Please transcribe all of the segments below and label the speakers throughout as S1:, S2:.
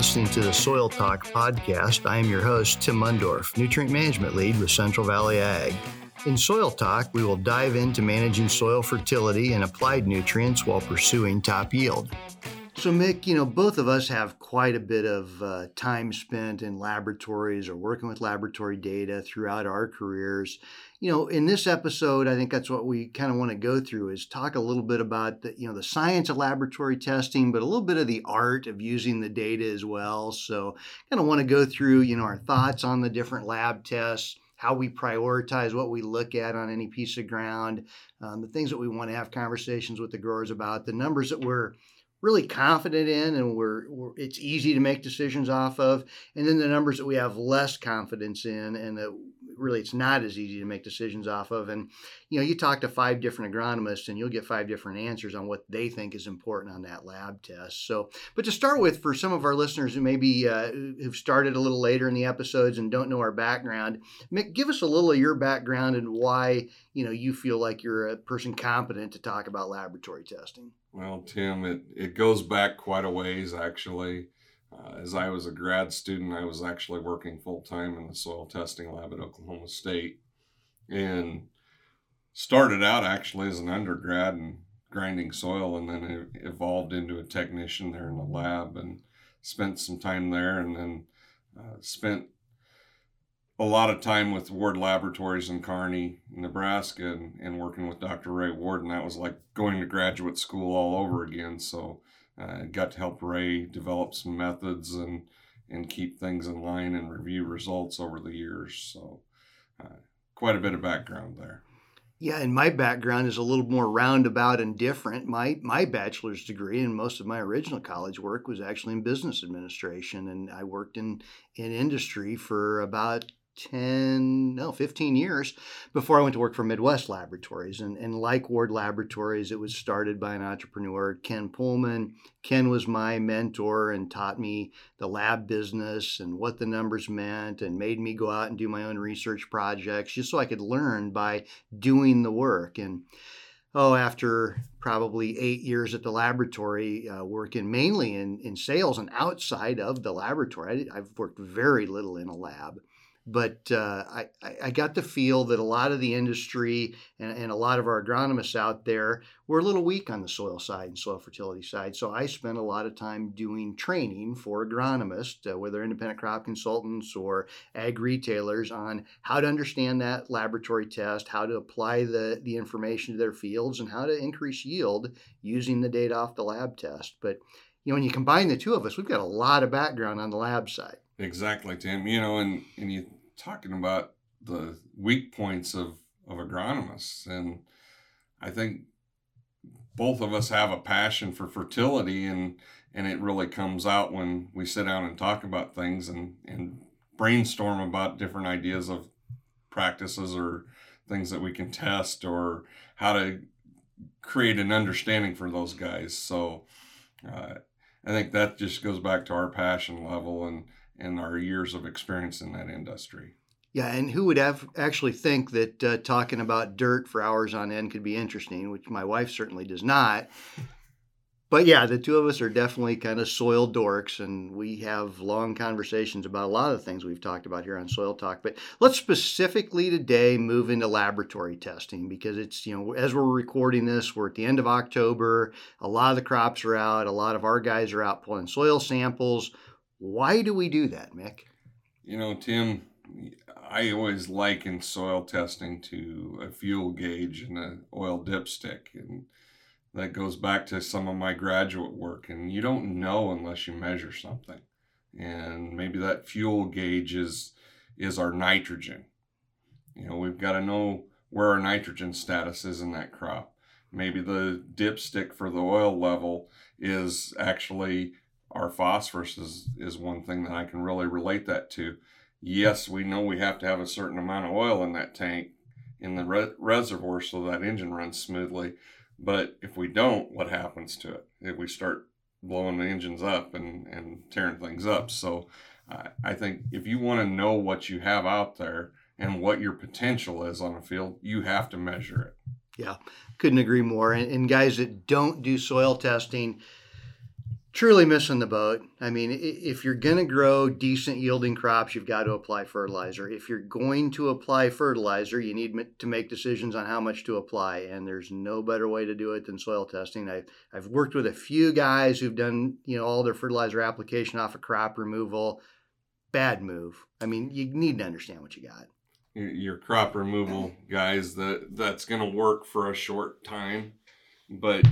S1: listening to the Soil Talk podcast. I am your host, Tim Mundorf, Nutrient Management Lead with Central Valley Ag. In Soil Talk, we will dive into managing soil fertility and applied nutrients while pursuing top yield. So, Mick, you know, both of us have quite a bit of uh, time spent in laboratories or working with laboratory data throughout our careers. You know, in this episode, I think that's what we kind of want to go through is talk a little bit about the, you know, the science of laboratory testing, but a little bit of the art of using the data as well. So, kind of want to go through, you know, our thoughts on the different lab tests how we prioritize what we look at on any piece of ground, um, the things that we want to have conversations with the growers about, the numbers that we're really confident in and we're, we're, it's easy to make decisions off of and then the numbers that we have less confidence in and that really it's not as easy to make decisions off of. And you know you talk to five different agronomists and you'll get five different answers on what they think is important on that lab test. So but to start with for some of our listeners who maybe uh, who've started a little later in the episodes and don't know our background Mick, give us a little of your background and why you know you feel like you're a person competent to talk about laboratory testing.
S2: Well, Tim, it, it goes back quite a ways, actually. Uh, as I was a grad student, I was actually working full time in the soil testing lab at Oklahoma State and started out actually as an undergrad and grinding soil and then evolved into a technician there in the lab and spent some time there and then uh, spent a lot of time with Ward Laboratories in Kearney, Nebraska, and, and working with Dr. Ray Ward, and that was like going to graduate school all over again. So uh, got to help Ray develop some methods and and keep things in line and review results over the years. So uh, quite a bit of background there.
S1: Yeah, and my background is a little more roundabout and different. My my bachelor's degree and most of my original college work was actually in business administration, and I worked in in industry for about 10, no, 15 years before I went to work for Midwest Laboratories. And, and like Ward Laboratories, it was started by an entrepreneur, Ken Pohlman. Ken was my mentor and taught me the lab business and what the numbers meant and made me go out and do my own research projects just so I could learn by doing the work. And oh, after probably eight years at the laboratory, uh, working mainly in, in sales and outside of the laboratory. I, have worked very little in a lab but uh, I, I got the feel that a lot of the industry and, and, a lot of our agronomists out there were a little weak on the soil side and soil fertility side. So I spent a lot of time doing training for agronomists, uh, whether independent crop consultants or ag retailers, on how to understand that laboratory test, how to apply the, the information to their fields, and how to increase yield using the data off the lab test. But you know, when you combine the two of us, we've got a lot of background on the lab side.
S2: Exactly, Tim. You know, and and you talking about the weak points of of agronomists, and I think both of us have a passion for fertility, and and it really comes out when we sit down and talk about things and and brainstorm about different ideas of practices or things that we can test or how to create an understanding for those guys. So uh, I think that just goes back to our passion level and and our years of experience in that industry.
S1: Yeah, and who would have actually think that uh, talking about dirt for hours on end could be interesting, which my wife certainly does not. But yeah, the two of us are definitely kind of soil dorks, and we have long conversations about a lot of the things we've talked about here on Soil Talk. But let's specifically today move into laboratory testing because it's, you know, as we're recording this, we're at the end of October. A lot of the crops are out, a lot of our guys are out pulling soil samples why do we do that, Mick?
S2: You know, Tim, I always liken soil testing to a fuel gauge and an oil dipstick. And that goes back to some of my graduate work. And you don't know unless you measure something. And maybe that fuel gauge is, is our nitrogen. You know, we've got to know where our nitrogen status is in that crop. Maybe the dipstick for the oil level is actually our phosphorus is, is one thing that I can really relate that to. Yes, we know we have to have a certain amount of oil in that tank in the re- reservoir so that engine runs smoothly. But if we don't, what happens to it? If we start blowing the engines up and, and tearing things up. So uh, I think if you want to know what you have out there and what your potential is on a field, you have to measure it.
S1: Yeah, couldn't agree more. And, and guys that don't do soil testing, truly missing the boat. I mean, if you're going to grow decent yielding crops, you've got to apply fertilizer. If you're going to apply fertilizer, you need to make decisions on how much to apply, and there's no better way to do it than soil testing. I, I've worked with a few guys who've done you know all their fertilizer application off of crop removal. Bad move. I mean, you need to understand what you got.
S2: Your crop removal guys that that's going to work for a short time, but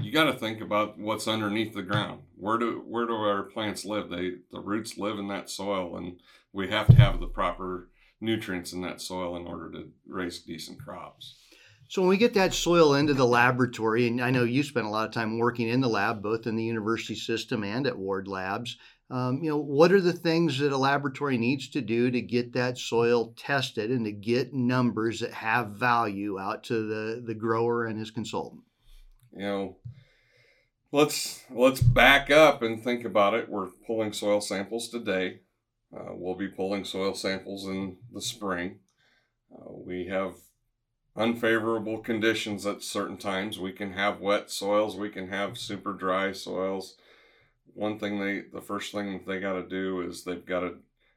S2: you got to think about what's underneath the ground. Where do where do our plants live? They the roots live in that soil, and we have to have the proper nutrients in that soil in order to raise decent crops.
S1: So when we get that soil into the laboratory, and I know you spent a lot of time working in the lab, both in the university system and at Ward Labs. Um, you know, what are the things that a laboratory needs to do to get that soil tested and to get numbers that have value out to the the grower and his consultant?
S2: You know, let's let's back up and think about it. We're pulling soil samples today. Uh, we'll be pulling soil samples in the spring. Uh, we have unfavorable conditions at certain times. We can have wet soils. We can have super dry soils. One thing they, the first thing they got to do is they've got to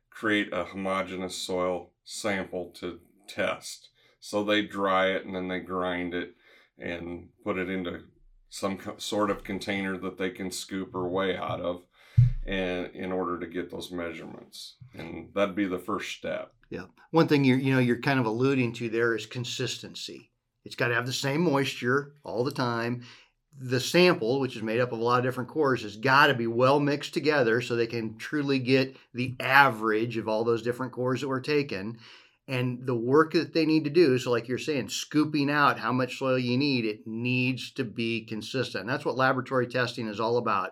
S2: create a homogeneous soil sample to test. So they dry it and then they grind it and put it into some sort of container that they can scoop or weigh out of and in order to get those measurements. And that'd be the first step.
S1: Yeah. One thing you're you know you're kind of alluding to there is consistency. It's got to have the same moisture all the time. The sample which is made up of a lot of different cores has got to be well mixed together so they can truly get the average of all those different cores that were taken and the work that they need to do so like you're saying scooping out how much soil you need it needs to be consistent. That's what laboratory testing is all about.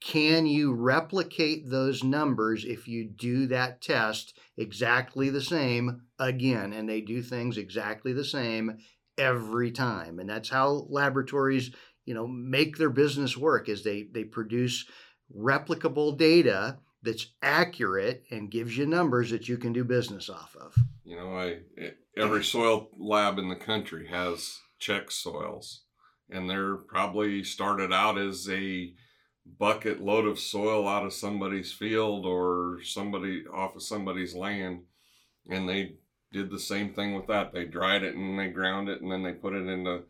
S1: Can you replicate those numbers if you do that test exactly the same again? And they do things exactly the same every time. And that's how laboratories you know make their business work is they they produce replicable data that's accurate and gives you numbers that you can do business off of.
S2: You know, I every soil lab in the country has check soils, and they're probably started out as a bucket load of soil out of somebody's field or somebody off of somebody's land, and they did the same thing with that. They dried it and they ground it, and then they put it into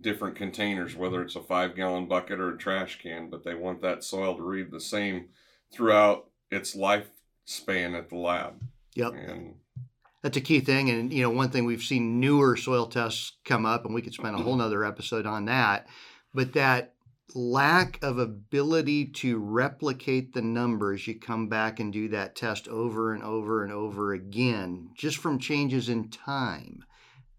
S2: different containers, whether it's a five gallon bucket or a trash can, but they want that soil to read the same throughout its lifespan at the lab.
S1: Yep. And that's a key thing. And, you know, one thing we've seen newer soil tests come up, and we could spend a whole nother episode on that, but that lack of ability to replicate the numbers, you come back and do that test over and over and over again, just from changes in time,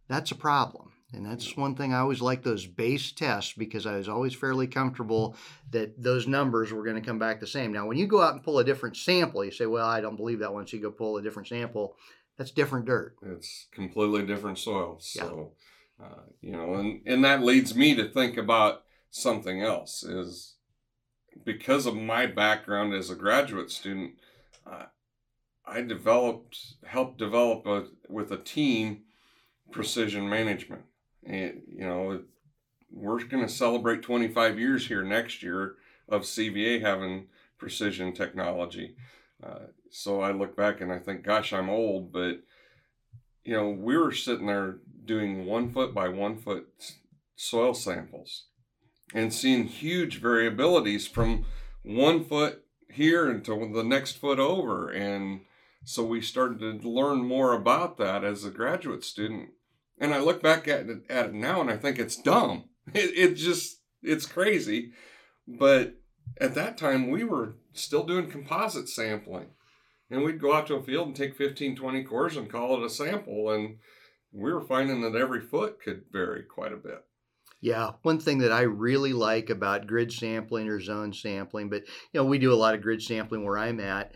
S1: that's a problem. And that's one thing I always like those base tests because I was always fairly comfortable that those numbers were going to come back the same. Now, when you go out and pull a different sample, you say, well, I don't believe that once you go pull a different sample. That's different dirt.
S2: It's completely different soil. So, yeah. uh, you know, and, and that leads me to think about something else is because of my background as a graduate student, uh, I developed, helped develop a, with a team precision management you know we're going to celebrate 25 years here next year of CVA having precision technology. Uh, so I look back and I think, gosh, I'm old, but you know, we were sitting there doing one foot by one foot soil samples and seeing huge variabilities from one foot here until the next foot over. And so we started to learn more about that as a graduate student and I look back at it, at it now and I think it's dumb. It, it just, it's crazy. But at that time, we were still doing composite sampling. And we'd go out to a field and take 15, 20 cores and call it a sample. And we were finding that every foot could vary quite a bit.
S1: Yeah, one thing that I really like about grid sampling or zone sampling, but you know, we do a lot of grid sampling where I'm at,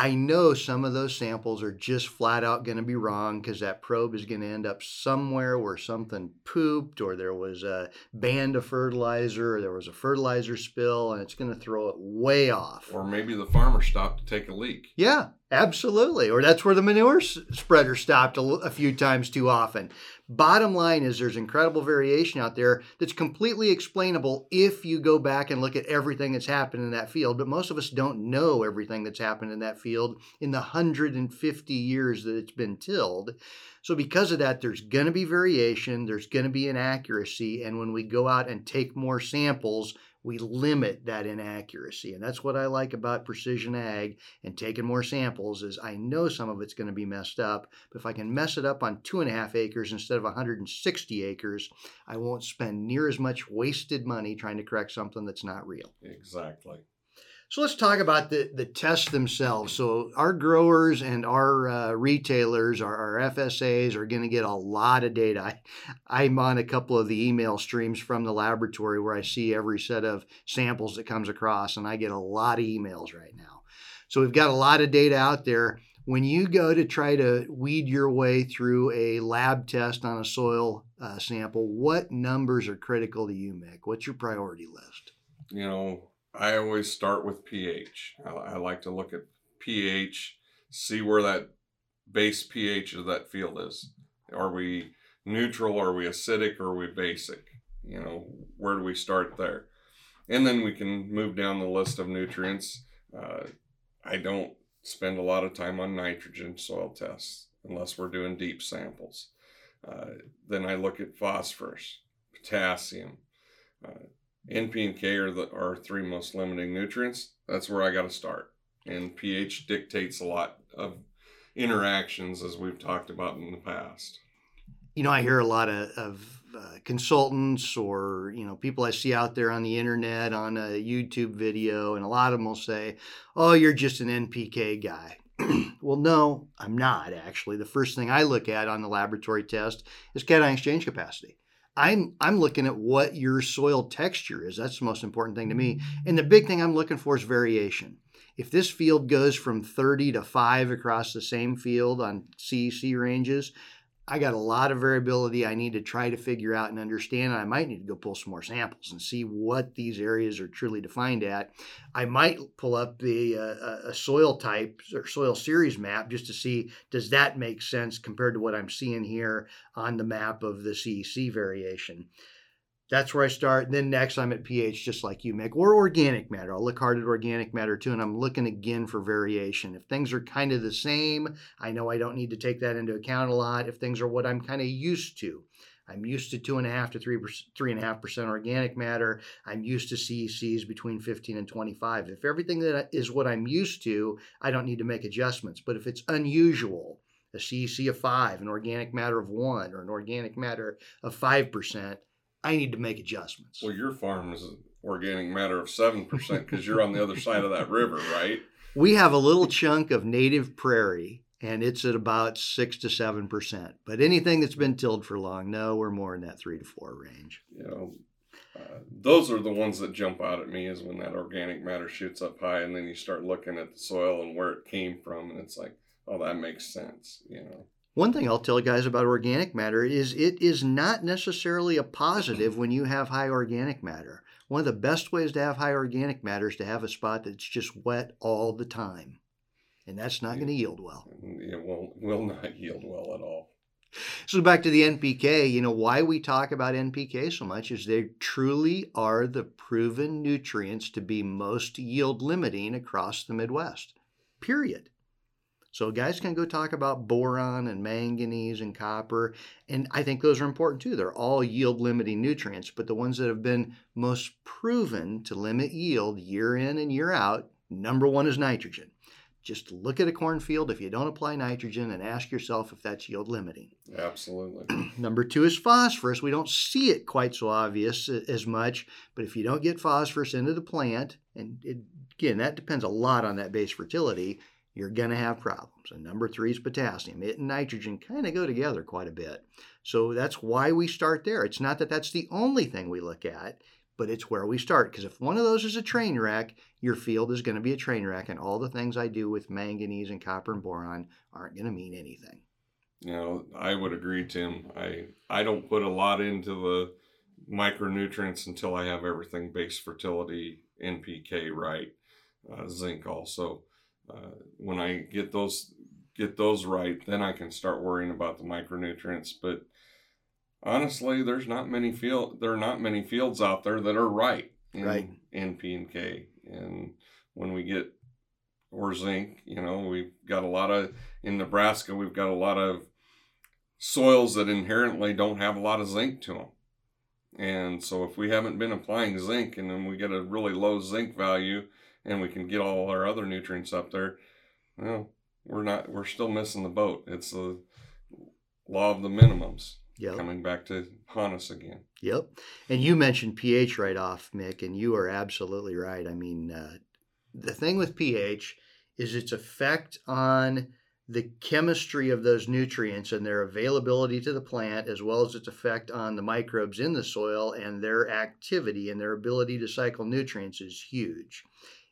S1: I know some of those samples are just flat out going to be wrong because that probe is going to end up somewhere where something pooped or there was a band of fertilizer or there was a fertilizer spill and it's going to throw it way off.
S2: Or maybe the farmer stopped to take a leak.
S1: Yeah, Absolutely. Or that's where the manure spreader stopped a, a, few times too often. Bottom line is there's incredible variation out there that's completely explainable if you go back and look at everything that's happened in that field. But most of us don't know everything that's happened in that field in the 150 years that it's been tilled. So, because of that, there's going to be variation, there's going to be inaccuracy. And when we go out and take more samples, we limit that inaccuracy. And that's what I like about precision ag and taking more samples is I know some of it's going to be messed up, but if I can mess it up on two and a half acres instead of 160 acres, I won't spend near as much wasted money trying to correct something that's not real.
S2: Exactly.
S1: So let's talk about the, the tests themselves. So our growers and our uh, retailers, our, our, FSAs are going to get a lot of data. I, I'm on a couple of the email streams from the laboratory where I see every set of samples that comes across, and I get a lot of emails right now. So we've got a lot of data out there. When you go to try to weed your way through a lab test on a soil uh, sample, what numbers are critical to you, Mick? What's your priority list?
S2: You know, I always start with pH. I, I like to look at pH, see where that base pH of that field is. Are we neutral? Are we acidic? Or are we basic? You know, where do we start there? And then we can move down the list of nutrients. Uh, I don't spend a lot of time on nitrogen soil tests unless we're doing deep samples. Uh, then I look at phosphorus, potassium, uh, NP and K are the are three most limiting nutrients. That's where I got to start. And pH dictates a lot of interactions, as we've talked about in the past.
S1: You know, I hear a lot of, of uh, consultants or you know people I see out there on the internet on a YouTube video, and a lot of them will say, "Oh, you're just an NPK guy." well, no, I'm not actually. The first thing I look at on the laboratory test is cation exchange capacity. I'm I'm looking at what your soil texture is. That's the most important thing to me. And the big thing I'm looking for is variation. If this field goes from 30 to 5 across the same field on CEC ranges, I got a lot of variability I need to try to figure out and understand. I might need to go pull some more samples and see what these areas are truly defined at. I might pull up the uh, a soil type or soil series map just to see does that make sense compared to what I'm seeing here on the map of the CEC variation. That's where I start. And then next, I'm at pH, just like you, Mick, or organic matter. I'll look hard at organic matter too, and I'm looking again for variation. If things are kind of the same, I know I don't need to take that into account a lot. If things are what I'm kind of used to, I'm used to two and a half to three three and a half percent organic matter. I'm used to CECs between 15 and 25. If everything that is what I'm used to, I don't need to make adjustments. But if it's unusual, a CEC of five, an organic matter of one, or an organic matter of five percent, I need to make adjustments.
S2: Well, your farm is an organic matter of 7% because you're on the other side of that river, right?
S1: We have a little chunk of native prairie and it's at about 6 to 7%. But anything that's been tilled for long, no, we're more in that 3 to 4 range.
S2: You know, uh, those are the ones that jump out at me is when that organic matter shoots up high and then you start looking at the soil and where it came from and it's like, oh, that makes sense, you know.
S1: One thing I'll tell you guys about organic matter is it is not necessarily a positive when you have high organic matter. One of the best ways to have high organic matter is to have a spot that's just wet all the time. And that's not going to yield well.
S2: It will, will not yield well at all.
S1: So back to the NPK, you know, why we talk about NPK so much is they truly are the proven nutrients to be most yield limiting across the Midwest. Period. So guys can go talk about boron and manganese and copper, and I think those are important too. They're all yield limiting nutrients, but the ones that have been most proven to limit yield year in and year out, number one is nitrogen. Just look at a cornfield if you don't apply nitrogen and ask yourself if that's yield limiting.
S2: Absolutely.
S1: Number two is phosphorus. We don't see it quite so obvious as much, but if you don't get phosphorus into the plant, and it, again, that depends a lot on that base fertility, you're going to have problems. And number three is potassium. It and nitrogen kind of go together quite a bit. So that's why we start there. It's not that that's the only thing we look at, but it's where we start. Because if one of those is a train wreck, your field is going to be a train wreck, and all the things I do with manganese and copper and boron aren't going to mean anything.
S2: You know, I would agree, Tim. I I don't put a lot into the micronutrients until I have everything base fertility, NPK right, uh, zinc also Uh, when I get those get those right, then I can start worrying about the micronutrients. But honestly, there's not many field there are not many fields out there that are right in
S1: Right.
S2: NP and K. And when we get or zinc, you know, we've got a lot of in Nebraska, we've got a lot of soils that inherently don't have a lot of zinc to them. And so if we haven't been applying zinc and then we get a really low zinc value and we can get all our other nutrients up there, well, we're not we're still missing the boat. It's the law of the minimums
S1: Yep.
S2: coming back to haunt us again.
S1: Yep. And you mentioned pH right off, Mick, and you are absolutely right. I mean, uh, the thing with pH is its effect on the chemistry of those nutrients and their availability to the plant, as well as its effect on the microbes in the soil and their activity and their ability to cycle nutrients is huge.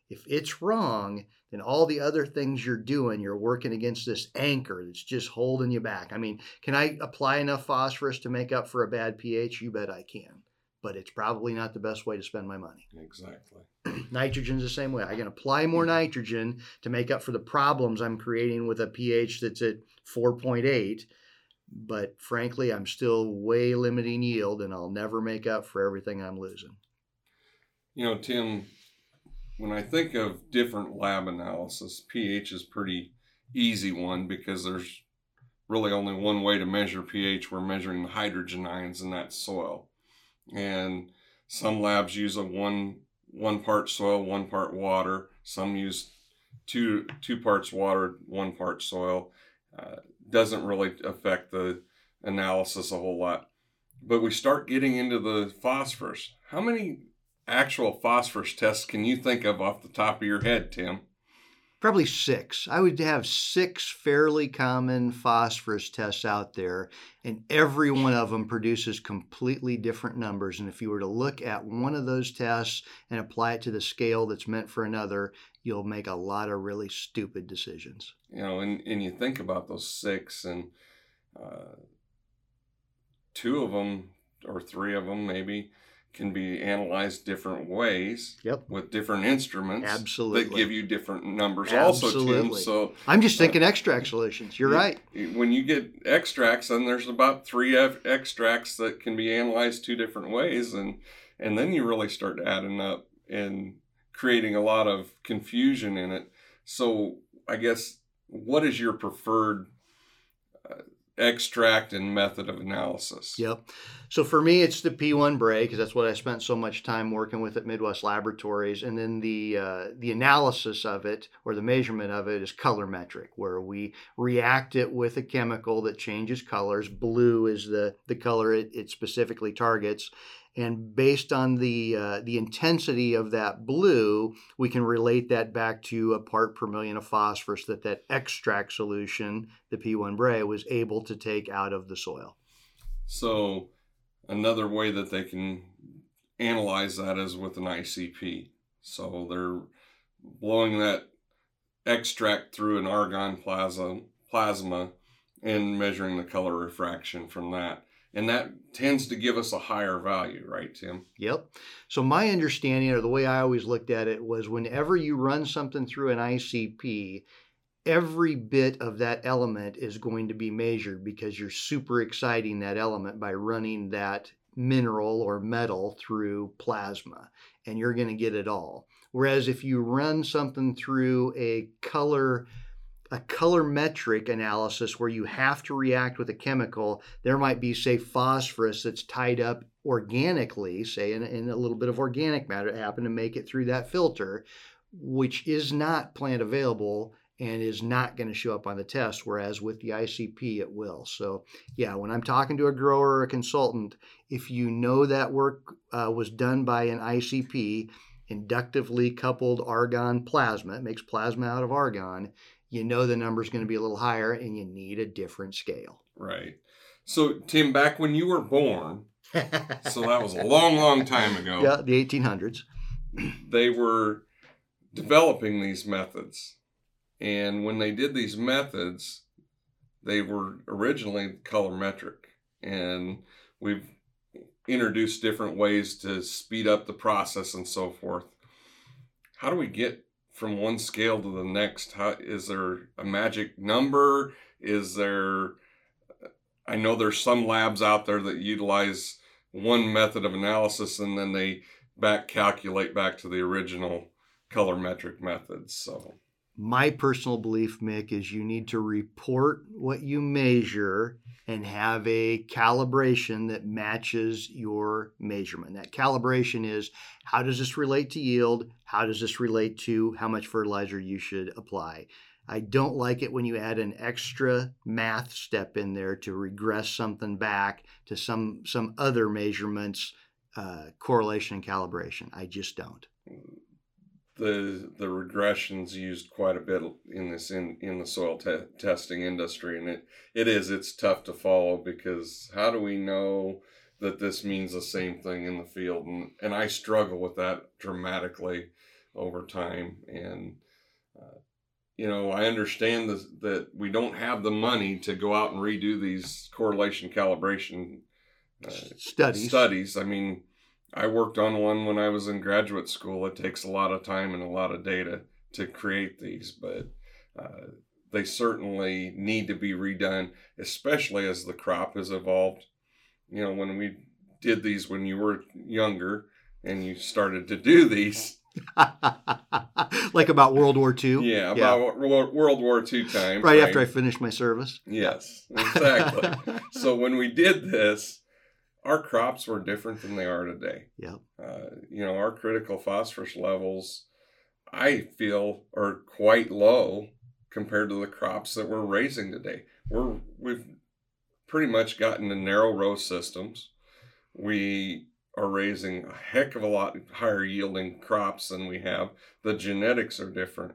S1: If it's wrong, then all the other things you're doing, you're working against this anchor that's just holding you back. I mean, can I apply enough phosphorus to make up for a bad pH? You bet I can. But it's probably not the best way to spend my money.
S2: Exactly.
S1: Nitrogen's the same way. I can apply more nitrogen to make up for the problems I'm creating with a pH that's at 4.8. But frankly, I'm still way limiting yield and I'll never make up for everything I'm losing.
S2: You know, Tim, when I think of different lab analysis, pH is pretty easy one because there's really only one way to measure pH. We're measuring the hydrogen ions in that soil. And some labs use a one one part soil, one part water. Some use two two parts water, one part soil. Uh, doesn't really affect the analysis a whole lot. But we start getting into the phosphorus. How many actual phosphorus tests can you think of off the top of your head, Tim?
S1: Probably six. I would have six fairly common phosphorus tests out there, and every one of them produces completely different numbers. And if you were to look at one of those tests and apply it to the scale that's meant for another, you'll make a lot of really stupid decisions.
S2: You know, and, and you think about those six, and uh, two of them or three of them maybe can be analyzed different ways
S1: Yep.
S2: with different instruments
S1: Absolutely.
S2: that give you different numbers also, Tim. So
S1: I'm just thinking extract solutions. You're
S2: Yeah.
S1: right.
S2: when you get extracts then there's about three F- extracts that can be analyzed two different ways and and then you really start adding up and creating a lot of confusion in it so i guess what is your preferred uh, extract and method of analysis
S1: Yep. So for me, it's the P1 Bray because that's what I spent so much time working with at Midwest Laboratories, and then the uh, the analysis of it or the measurement of it is colorimetric, where we react it with a chemical that changes colors. Blue is the the color it, it specifically targets, and based on the uh, the intensity of that blue, we can relate that back to a part per million of phosphorus that that extract solution, the P1 Bray, was able to take out of the soil.
S2: so another way that they can analyze that is with an icp so they're blowing that extract through an argon plasma plasma and measuring the color refraction from that and that tends to give us a higher value right tim
S1: Yep. So my understanding or the way I always looked at it was whenever you run something through an ICP, every bit of that element is going to be measured because you're super exciting that element by running that mineral or metal through plasma and you're going to get it all. Whereas if you run something through a color a colorimetric analysis where you have to react with a chemical, there might be, say, phosphorus that's tied up organically, say, in, in a little bit of organic matter that happened to make it through that filter, which is not plant available and is not going to show up on the test. Whereas with the ICP, it will. So, yeah, when I'm talking to a grower or a consultant, if you know that work uh, was done by an ICP, inductively coupled argon plasma, it makes plasma out of argon, you know the number is going to be a little higher and you need a different scale.
S2: right so tim back when you were born so that was a long long time ago
S1: yeah, the 1800s.
S2: they were developing these methods. And when they did these methods, they were originally colorimetric. And we've introduced different ways to speed up the process and so forth. How do we get from one scale to the next? How is there a magic number? Is there I know there's some labs out there that utilize one method of analysis and then they back calculate back to the original colorimetric methods. So
S1: my personal belief, Mick, is you need to report what you measure and have a calibration that matches your measurement. That calibration is how does this relate to yield? How does this relate to how much fertilizer you should apply? I don't like it when you add an extra math step in there to regress something back to some some other measurements, uh, correlation and calibration. I just don't.
S2: The the regressions used quite a bit in this in, in the soil te- testing industry, and it it is it's tough to follow because how do we know that this means the same thing in the field? And and I struggle with that dramatically over time and. Uh, you know, I understand that, that we don't have the money to go out and redo these correlation calibration
S1: uh, studies.
S2: Studies. I mean, I worked on one when I was in graduate school. It takes a lot of time and a lot of data to create these, but uh, they certainly need to be redone, especially as the crop has evolved. You know, when we did these when you were younger and you started to do these,
S1: like about World War II.
S2: Yeah, about yeah. World War II time.
S1: Right, right, after I finished my service.
S2: Yes, exactly. so when we did this, our crops were different than they are today.
S1: Yep.
S2: Uh, you know, our critical phosphorus levels, I feel, are quite low compared to the crops that we're raising today. We're we've pretty much gotten to narrow row systems. We are raising a heck of a lot higher yielding crops than we have. The genetics are different.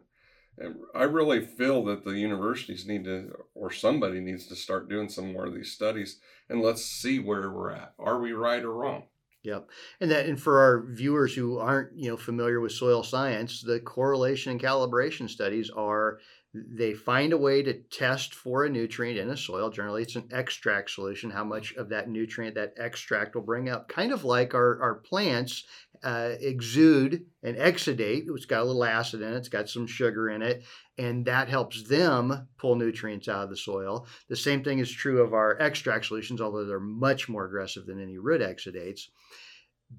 S2: I really feel that the universities need to, or somebody needs to start doing some more of these studies and let's see where we're at. Are we right or wrong?
S1: Yep. And that and for our viewers who aren't, you know, familiar with soil science, the correlation and calibration studies are they find a way to test for a nutrient in a soil. Generally, it's an extract solution, how much of that nutrient that extract will bring up. Kind of like our, our plants uh, exude and exudate. It's got a little acid in it, it's got some sugar in it, and that helps them pull nutrients out of the soil. The same thing is true of our extract solutions, although they're much more aggressive than any root exudates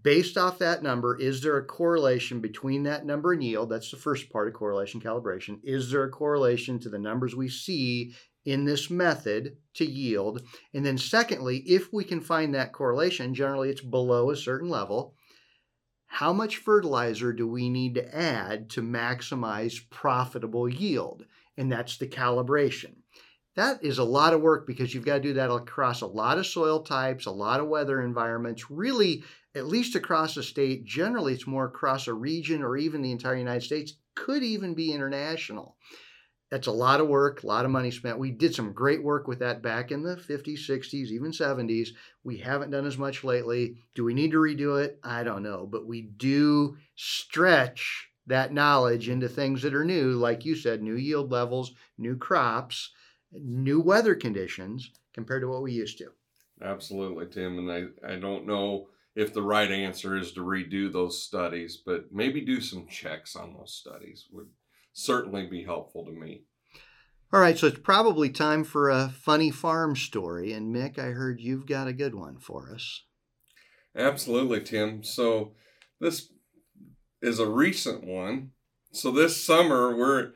S1: based off that number, is there a correlation between that number and yield? That's the first part of correlation calibration. Is there a correlation to the numbers we see in this method to yield? And then, secondly, if we can find that correlation, generally it's below a certain level. How much fertilizer do we need to add to maximize profitable yield? And that's the calibration. That is a lot of work because you've got to do that across a lot of soil types, a lot of weather environments, really at least across a state. Generally, it's more across a region or even the entire United States, could even be international. That's a lot of work, a lot of money spent. We did some great work with that back in the 50s, 60s, even 70s. We haven't done as much lately. Do we need to redo it? I don't know. But we do stretch that knowledge into things that are new, like you said, new yield levels, new crops, new weather conditions compared to what we used to.
S2: Absolutely, Tim. And I, I don't know if the right answer is to redo those studies, but maybe do some checks on those studies would certainly be helpful to me.
S1: All right, so it's probably time for a funny farm story. And Mick, I heard you've got a good one for us.
S2: Absolutely, Tim. So this is a recent one. So this summer we're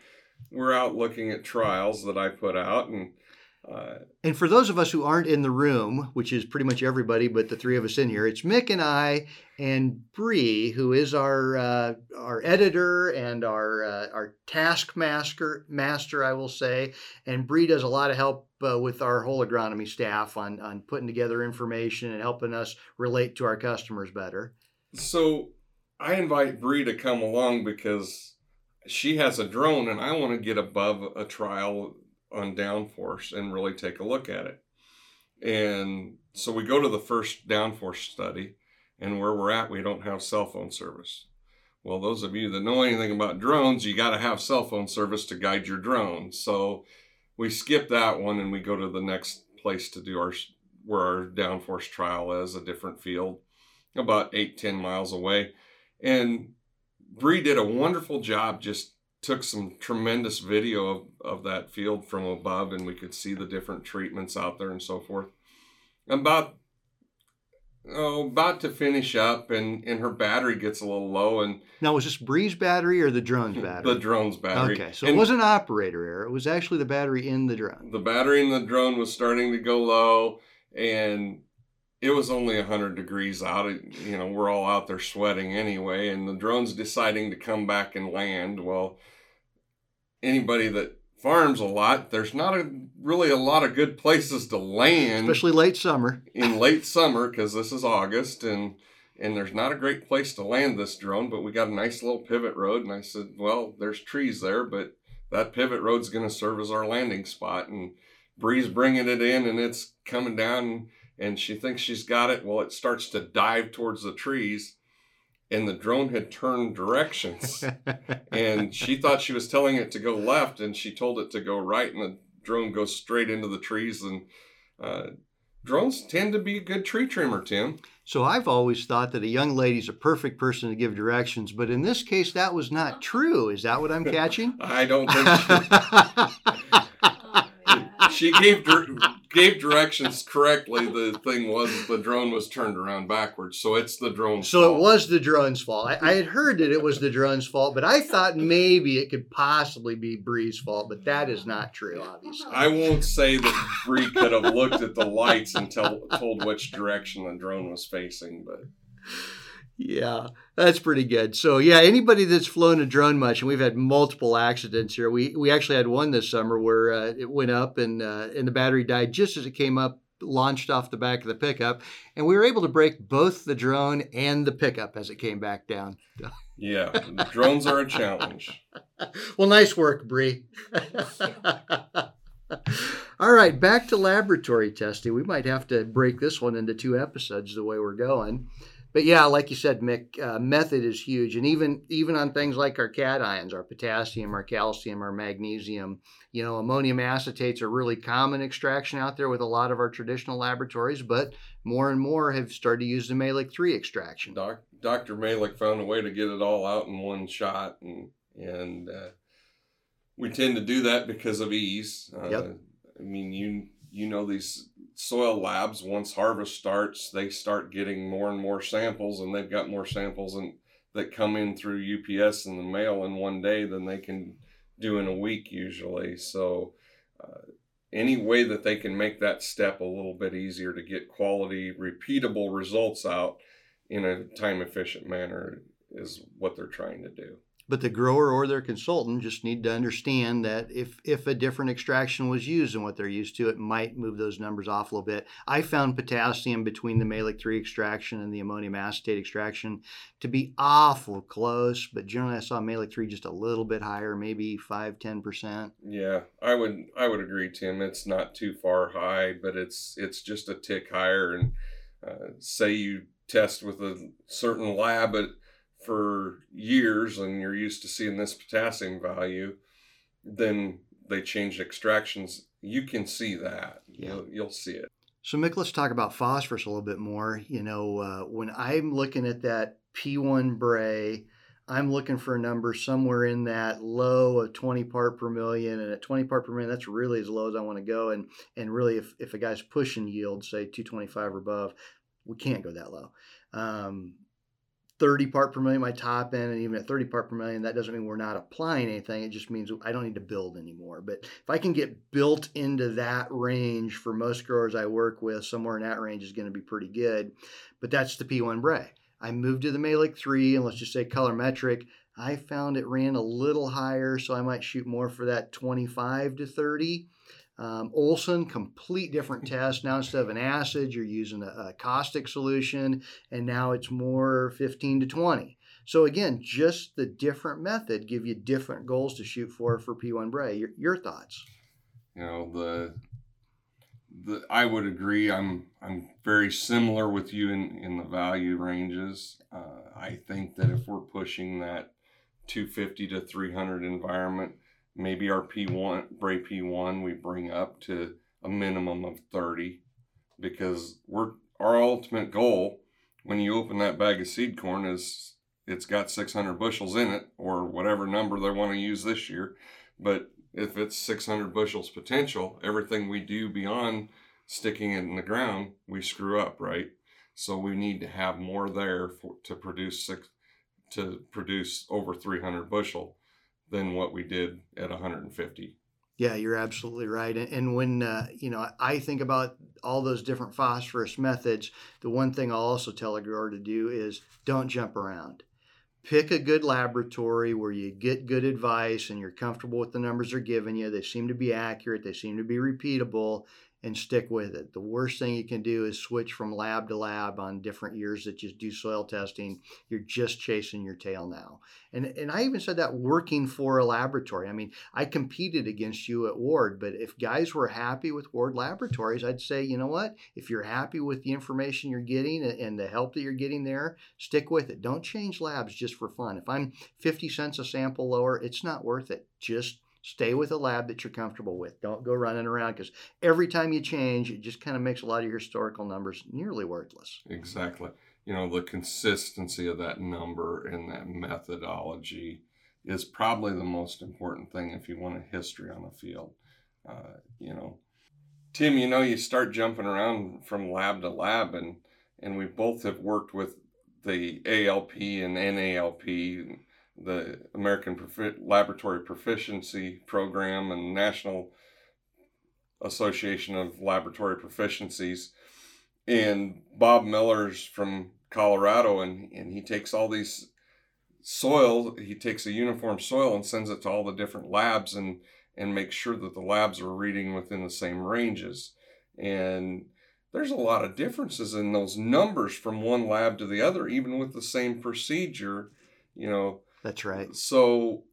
S2: we're out looking at trials that I put out and
S1: uh, and for those of us who aren't in the room, which is pretty much everybody but the three of us in here, it's Mick and I and Bree, who is our uh, our editor and our uh, our taskmaster master, I will say. And Bree does a lot of help uh, with our whole agronomy staff on on putting together information and helping us relate to our customers better.
S2: So I invite Bree to come along because she has a drone, and I want to get above a trial on downforce and really take a look at it. And so we go to the first downforce study, and where we're at, we don't have cell phone service. Well, those of you that know anything about drones, you got to have cell phone service to guide your drone. So we skip that one and we go to the next place to do our where our downforce trial is, a different field, about eight ten miles away. And Bree did a wonderful job just took some tremendous video of, of that field from above and we could see the different treatments out there and so forth. About oh, about to finish up and, and her battery gets a little low and
S1: now was this Bree's battery or the drone's battery?
S2: the drone's battery.
S1: Okay, so
S2: And
S1: it wasn't operator error. It was actually the battery in the drone.
S2: the battery in the drone was starting to go low and it was only 100 degrees out you know we're all out there sweating anyway and the drone's deciding to come back and land well anybody that farms a lot there's not a really a lot of good places to land
S1: Especially late summer.
S2: in late summer because this is August and and there's not a great place to land this drone, but we got a nice little pivot road. And I said, well, there's trees there, but that pivot road's going to serve as our landing spot. And Bree's bringing it in and it's coming down and she thinks she's got it. Well, it starts to dive towards the trees and the drone had turned directions and she thought she was telling it to go left and she told it to go right and the drone goes straight into the trees and uh, drones tend to be a good tree trimmer tim
S1: So I've always thought that a young lady's a perfect person to give directions, but in this case, that was not true. Is that what I'm catching?
S2: i don't think she, she gave gave directions correctly the thing was the drone was turned around backwards so it's the drone's fault.
S1: so it was the drone's fault. I, I had heard that it was the drone's fault, but I thought maybe it could possibly be Bree's fault, but that is not true, obviously.
S2: I won't say that Bree could have looked at the lights and tell, told which direction the drone was facing, but
S1: Yeah, that's pretty good. So yeah, anybody that's flown a drone much, and we've had multiple accidents here. We we actually had one this summer where uh, it went up and uh, and the battery died just as it came up, launched off the back of the pickup, and we were able to break both the drone and the pickup as it came back down.
S2: yeah, drones are a challenge.
S1: well, nice work, Bree. All right, back to laboratory testing. We might have to break this one into two episodes the way we're going. But yeah, like you said, Mick, uh, method is huge, and even even on things like our cations, our potassium, our calcium, our magnesium, you know, ammonium acetates are really common extraction out there with a lot of our traditional laboratories. But more and more have started to use the Mehlich three extraction.
S2: Doc, Dr. Mehlich found a way to get it all out in one shot, and and uh, we tend to do that because of ease. Uh,
S1: Yep.
S2: I mean, you you know these soil labs. Once harvest starts, they start getting more and more samples, and they've got more samples and that come in through UPS and the mail in one day than they can do in a week usually. So. Uh, any way that they can make that step a little bit easier to get quality, repeatable results out in a time efficient manner is what they're trying to do.
S1: But the grower or their consultant just need to understand that if if a different extraction was used than what they're used to, it might move those numbers off a little bit. I found potassium between the Mehlich 3 extraction and the ammonium acetate extraction to be awful close, but generally I saw Mehlich 3 just a little bit higher, maybe 5 10%.
S2: Yeah, I would I would agree, Tim. It's not too far high, but it's it's just a tick higher. And uh, say you test with a certain lab at, for years, and you're used to seeing this potassium value, then they change extractions. You can see that.
S1: Yeah.
S2: You'll, you'll see it.
S1: So, Mick, let's talk about phosphorus a little bit more. You know, uh, when I'm looking at that P1 Bray, I'm looking for a number somewhere in that low of 20 part per million. And at 20 part per million, that's really as low as I want to go. And and really, if, if a guy's pushing yield, say 225 or above, we can't go that low. Um, 30 part per million, my top end, and even at 30 part per million, that doesn't mean we're not applying anything. It just means I don't need to build anymore. But if I can get built into that range for most growers I work with, somewhere in that range is going to be pretty good. But that's the P1 Bray. I moved to the Mehlich 3, and let's just say colorimetric. I found it ran a little higher, so I might shoot more for that 25 to 30. Um, Olsen, complete different test. Now instead of an acid, you're using a, a caustic solution, and now it's more 15 to 20. So again, just the different method give you different goals to shoot for for P1 Bray. Your, your thoughts?
S2: you know the the I would agree. I'm I'm very similar with you in in the value ranges. Uh, I think that if we're pushing that 250 to 300 environment, maybe our P1 Bray P1 we bring up to a minimum of 30 because we're our ultimate goal when you open that bag of seed corn is it's got 600 bushels in it or whatever number they want to use this year. But if it's 600 bushels potential, everything we do beyond sticking it in the ground, we screw up, right? So we need to have more there for, to produce six, to produce over 300 bushel than what we did at 150.
S1: Yeah, you're absolutely right. And, when uh, you know I think about all those different phosphorus methods, the one thing I'll also tell a grower to do is don't jump around. Pick a good laboratory where you get good advice and you're comfortable with the numbers they're giving you. They seem to be accurate. They seem to be repeatable, and stick with it. The worst thing you can do is switch from lab to lab on different years that just do soil testing. You're just chasing your tail now. And and I even said that working for a laboratory. I mean, I competed against you at Ward, but if guys were happy with Ward Laboratories, I'd say, you know what? If you're happy with the information you're getting and the help that you're getting there, stick with it. Don't change labs just for fun. If I'm 50 cents a sample lower, it's not worth it. Just Stay with a lab that you're comfortable with. Don't go running around because every time you change, it just kind of makes a lot of your historical numbers nearly worthless.
S2: Exactly. You know, the consistency of that number and that methodology is probably the most important thing if you want a history on a field. Uh, you know, Tim, you know, you start jumping around from lab to lab, and and we both have worked with the ALP and NALP the American Profi- Laboratory Proficiency Program and National Association of Laboratory Proficiencies. And Bob Miller's from Colorado, and, and he takes all these soil, he takes a uniform soil and sends it to all the different labs and, and makes sure that the labs are reading within the same ranges. And there's a lot of differences in those numbers from one lab to the other, even with the same procedure. You know,
S1: that's right.
S2: So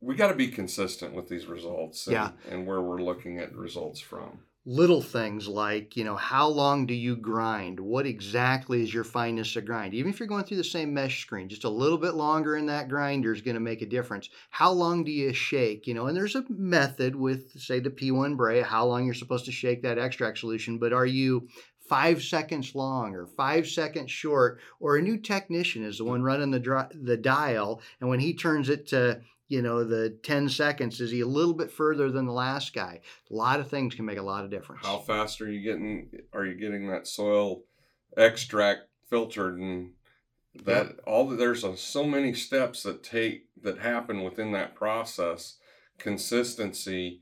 S2: we got to be consistent with these results and,
S1: yeah.
S2: and where we're looking at results from.
S1: Little things like, you know, how long do you grind? What exactly is your fineness of grind? Even if you're going through the same mesh screen, just a little bit longer in that grinder is going to make a difference. How long do you shake? You know, and there's a method with, say, the P1 Bray, how long you're supposed to shake that extract solution, but are you five seconds long or five seconds short, or a new technician is the one running the, the dial, and when he turns it to you know the 10 seconds is he a little bit further than the last guy. A lot of things can make a lot of difference.
S2: How fast are you getting are you getting that soil extract filtered and that yep. all there's a, so many steps that take that happen within that process consistency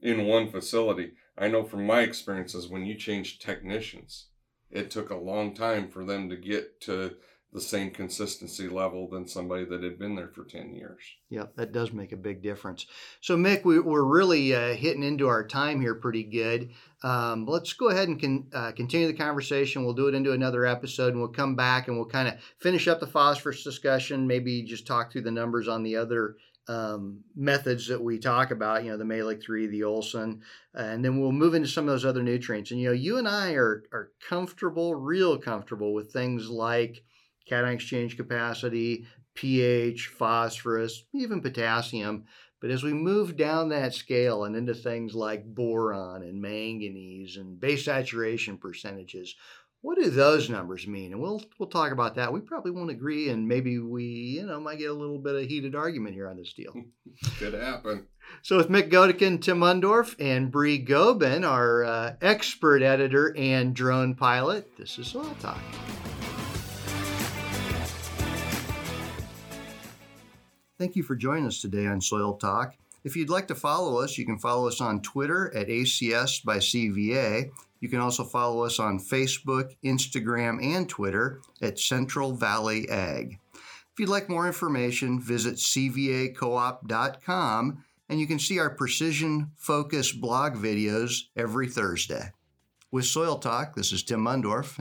S2: in one facility. I know from my experiences when you change technicians, it took a long time for them to get to the same consistency level than somebody that had been there for 10 years.
S1: Yeah, that does make a big difference. So, Mick, we, are really uh, hitting into our time here pretty good. Um, let's go ahead and con- uh, continue the conversation. We'll do it into another episode and we'll come back and we'll kind of finish up the phosphorus discussion, maybe just talk through the numbers on the other um, methods that we talk about, you know, the Mehlich 3, the Olsen, and then we'll move into some of those other nutrients. And, you know, you and I are, are comfortable, real comfortable with things like cation exchange capacity, pH, phosphorus, even potassium. But as we move down that scale and into things like boron and manganese and base saturation percentages, what do those numbers mean? And we'll we'll talk about that. We probably won't agree, and maybe we you know might get a little bit of heated argument here on this deal.
S2: Could happen.
S1: So with Mick Godekin, Tim Mundorf, and Bree Gobin, our uh, expert editor and drone pilot, this is Soil Talk. Thank you for joining us today on Soil Talk. If you'd like to follow us, you can follow us on Twitter at ACS by CVA you can also follow us on Facebook, Instagram, and Twitter at Central Valley Ag. If you'd like more information, visit cvacoop.com and you can see our precision focus blog videos every Thursday. With Soil Talk, this is Tim Mundorf.